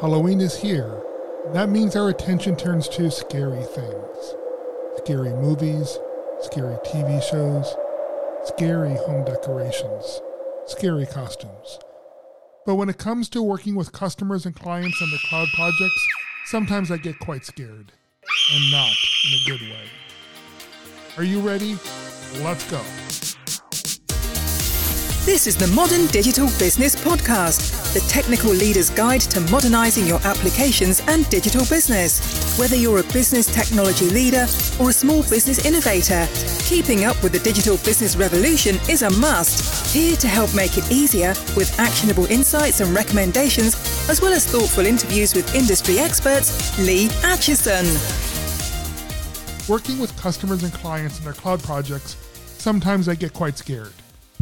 Halloween is here. That means our attention turns to scary things. Scary movies, scary TV shows, scary home decorations, scary costumes. But when it comes to working with customers and clients on their cloud projects, sometimes I get quite scared. And not in a good way. Are you ready? Let's go. This is the Modern Digital Business Podcast, the technical leader's guide to modernizing your applications and digital business. Whether you're a business technology leader or a small business innovator, keeping up with the digital business revolution is a must. Here to help make it easier with actionable insights and recommendations, as well as thoughtful interviews with industry experts, Lee Atchison. Working with customers and clients in their cloud projects, sometimes I get quite scared.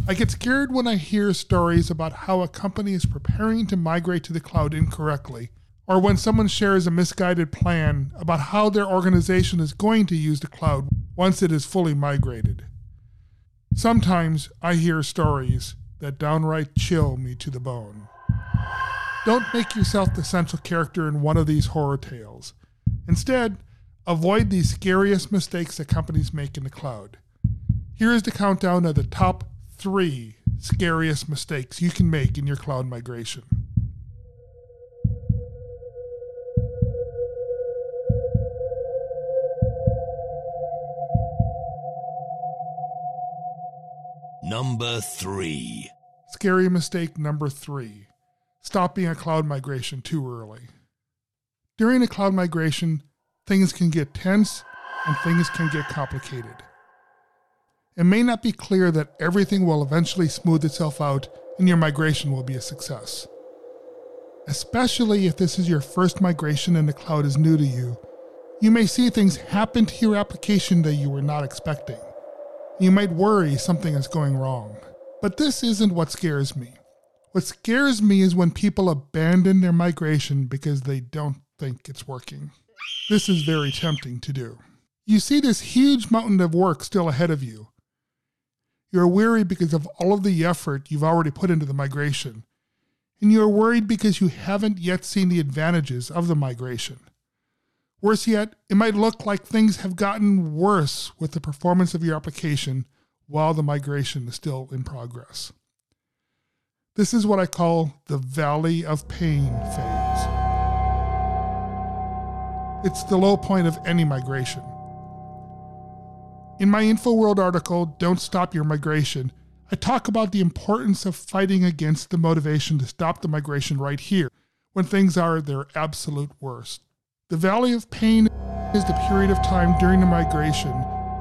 I get scared when I hear stories about how a company is preparing to migrate to the cloud incorrectly, or when someone shares a misguided plan about how their organization is going to use the cloud once it is fully migrated. Sometimes I hear stories that downright chill me to the bone. Don't make yourself the central character in one of these horror tales. Instead, avoid the scariest mistakes that companies make in the cloud. Here is the countdown of the top three scariest mistakes you can make in your cloud migration. Number three. Scary mistake number three stopping a cloud migration too early. During a cloud migration, things can get tense and things can get complicated. It may not be clear that everything will eventually smooth itself out and your migration will be a success. Especially if this is your first migration and the cloud is new to you, you may see things happen to your application that you were not expecting. You might worry something is going wrong. But this isn't what scares me. What scares me is when people abandon their migration because they don't think it's working. This is very tempting to do. You see this huge mountain of work still ahead of you, you're weary because of all of the effort you've already put into the migration. And you're worried because you haven't yet seen the advantages of the migration. Worse yet, it might look like things have gotten worse with the performance of your application while the migration is still in progress. This is what I call the valley of pain phase. It's the low point of any migration. In my InfoWorld article, Don't Stop Your Migration, I talk about the importance of fighting against the motivation to stop the migration right here when things are at their absolute worst. The Valley of Pain is the period of time during the migration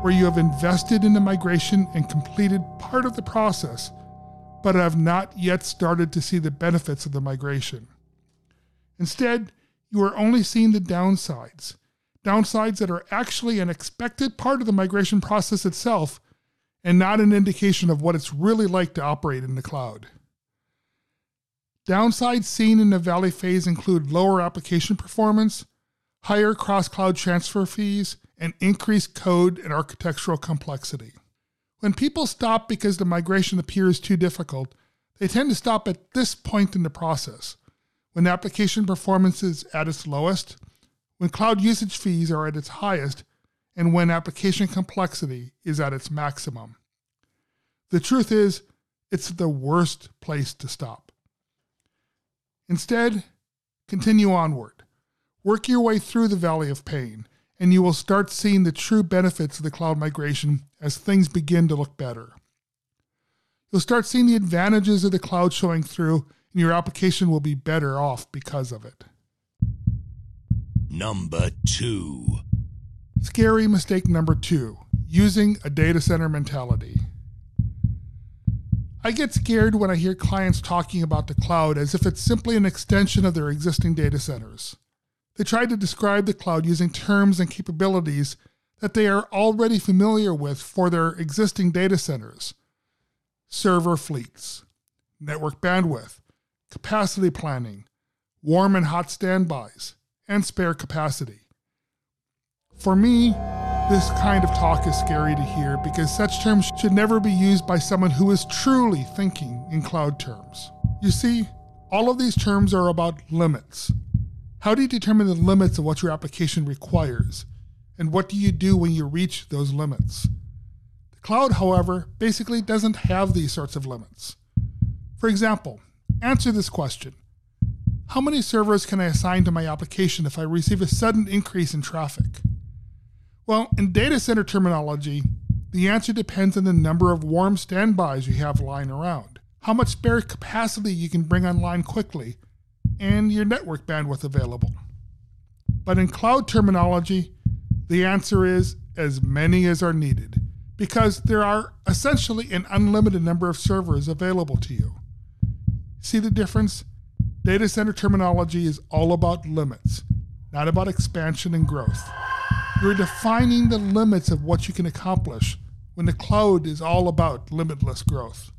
where you have invested in the migration and completed part of the process, but have not yet started to see the benefits of the migration. Instead, you are only seeing the downsides downsides that are actually an expected part of the migration process itself and not an indication of what it's really like to operate in the cloud. Downsides seen in the valley phase include lower application performance, higher cross cloud transfer fees, and increased code and architectural complexity. When people stop because the migration appears too difficult, they tend to stop at this point in the process. When application performance is at its lowest, when cloud usage fees are at its highest and when application complexity is at its maximum. The truth is, it's the worst place to stop. Instead, continue onward. Work your way through the valley of pain, and you will start seeing the true benefits of the cloud migration as things begin to look better. You'll start seeing the advantages of the cloud showing through, and your application will be better off because of it. Number two. Scary mistake number two using a data center mentality. I get scared when I hear clients talking about the cloud as if it's simply an extension of their existing data centers. They try to describe the cloud using terms and capabilities that they are already familiar with for their existing data centers server fleets, network bandwidth, capacity planning, warm and hot standbys, and spare capacity. For me, this kind of talk is scary to hear because such terms should never be used by someone who is truly thinking in cloud terms. You see, all of these terms are about limits. How do you determine the limits of what your application requires? And what do you do when you reach those limits? The cloud, however, basically doesn't have these sorts of limits. For example, answer this question How many servers can I assign to my application if I receive a sudden increase in traffic? Well, in data center terminology, the answer depends on the number of warm standbys you have lying around, how much spare capacity you can bring online quickly, and your network bandwidth available. But in cloud terminology, the answer is as many as are needed, because there are essentially an unlimited number of servers available to you. See the difference? Data center terminology is all about limits, not about expansion and growth. You're defining the limits of what you can accomplish when the cloud is all about limitless growth.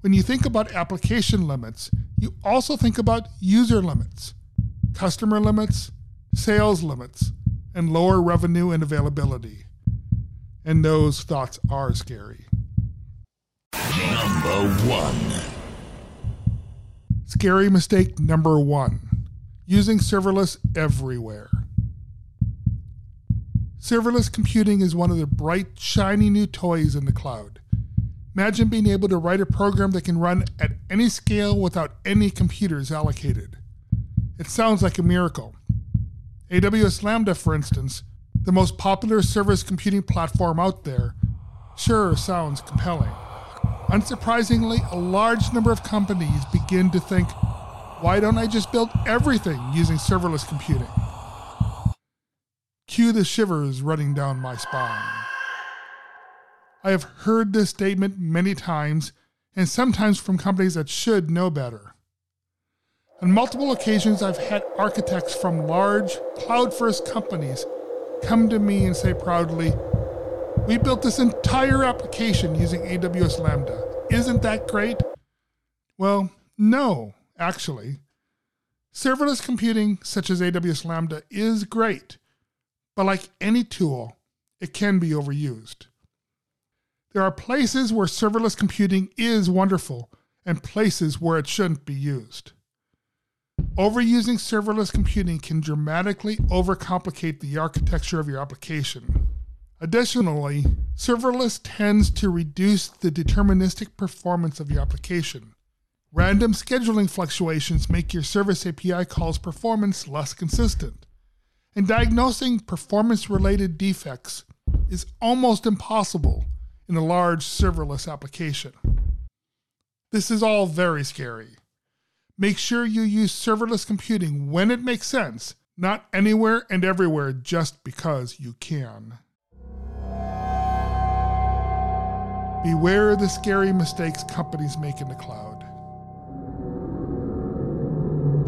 When you think about application limits, you also think about user limits, customer limits, sales limits, and lower revenue and availability. And those thoughts are scary. Number one. Scary mistake number one using serverless everywhere. Serverless computing is one of the bright, shiny new toys in the cloud. Imagine being able to write a program that can run at any scale without any computers allocated. It sounds like a miracle. AWS Lambda, for instance, the most popular serverless computing platform out there, sure sounds compelling. Unsurprisingly, a large number of companies begin to think, why don't I just build everything using serverless computing? Cue the shivers running down my spine. I have heard this statement many times, and sometimes from companies that should know better. On multiple occasions, I've had architects from large, cloud first companies come to me and say proudly, We built this entire application using AWS Lambda. Isn't that great? Well, no, actually. Serverless computing, such as AWS Lambda, is great, but like any tool, it can be overused. There are places where serverless computing is wonderful and places where it shouldn't be used. Overusing serverless computing can dramatically overcomplicate the architecture of your application. Additionally, serverless tends to reduce the deterministic performance of your application. Random scheduling fluctuations make your service API calls performance less consistent. And diagnosing performance related defects is almost impossible in a large serverless application. This is all very scary. Make sure you use serverless computing when it makes sense, not anywhere and everywhere just because you can. Beware the scary mistakes companies make in the cloud.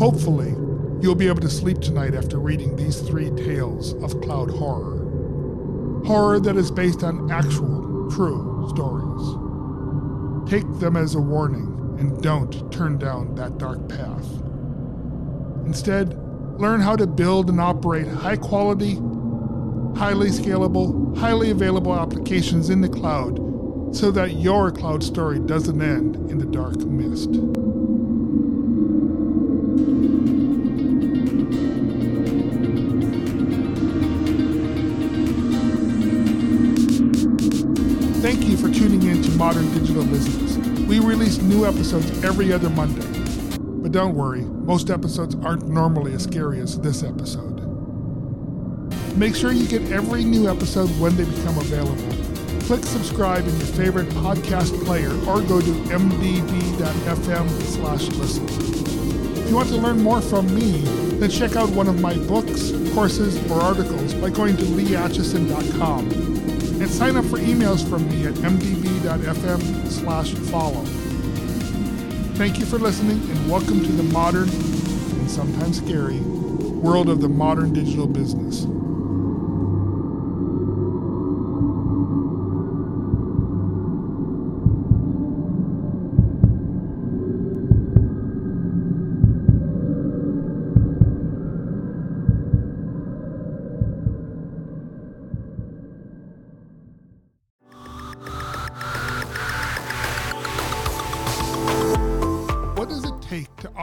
Hopefully, you'll be able to sleep tonight after reading these three tales of cloud horror. Horror that is based on actual, true stories. Take them as a warning and don't turn down that dark path. Instead, learn how to build and operate high quality, highly scalable, highly available applications in the cloud so that your cloud story doesn't end in the dark mist. Thank you for tuning in to Modern Digital Business. We release new episodes every other Monday. But don't worry, most episodes aren't normally as scary as this episode. Make sure you get every new episode when they become available. Click subscribe in your favorite podcast player or go to mdb.fm slash listen. If you want to learn more from me, then check out one of my books, courses, or articles by going to leeatchison.com and sign up for emails from me at mdb.fm slash follow. Thank you for listening and welcome to the modern and sometimes scary world of the modern digital business.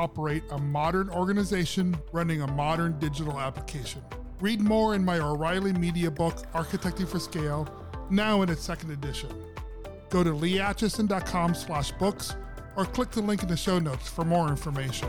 Operate a modern organization running a modern digital application. Read more in my O'Reilly Media book, Architecting for Scale, now in its second edition. Go to leeatchison.com slash books or click the link in the show notes for more information.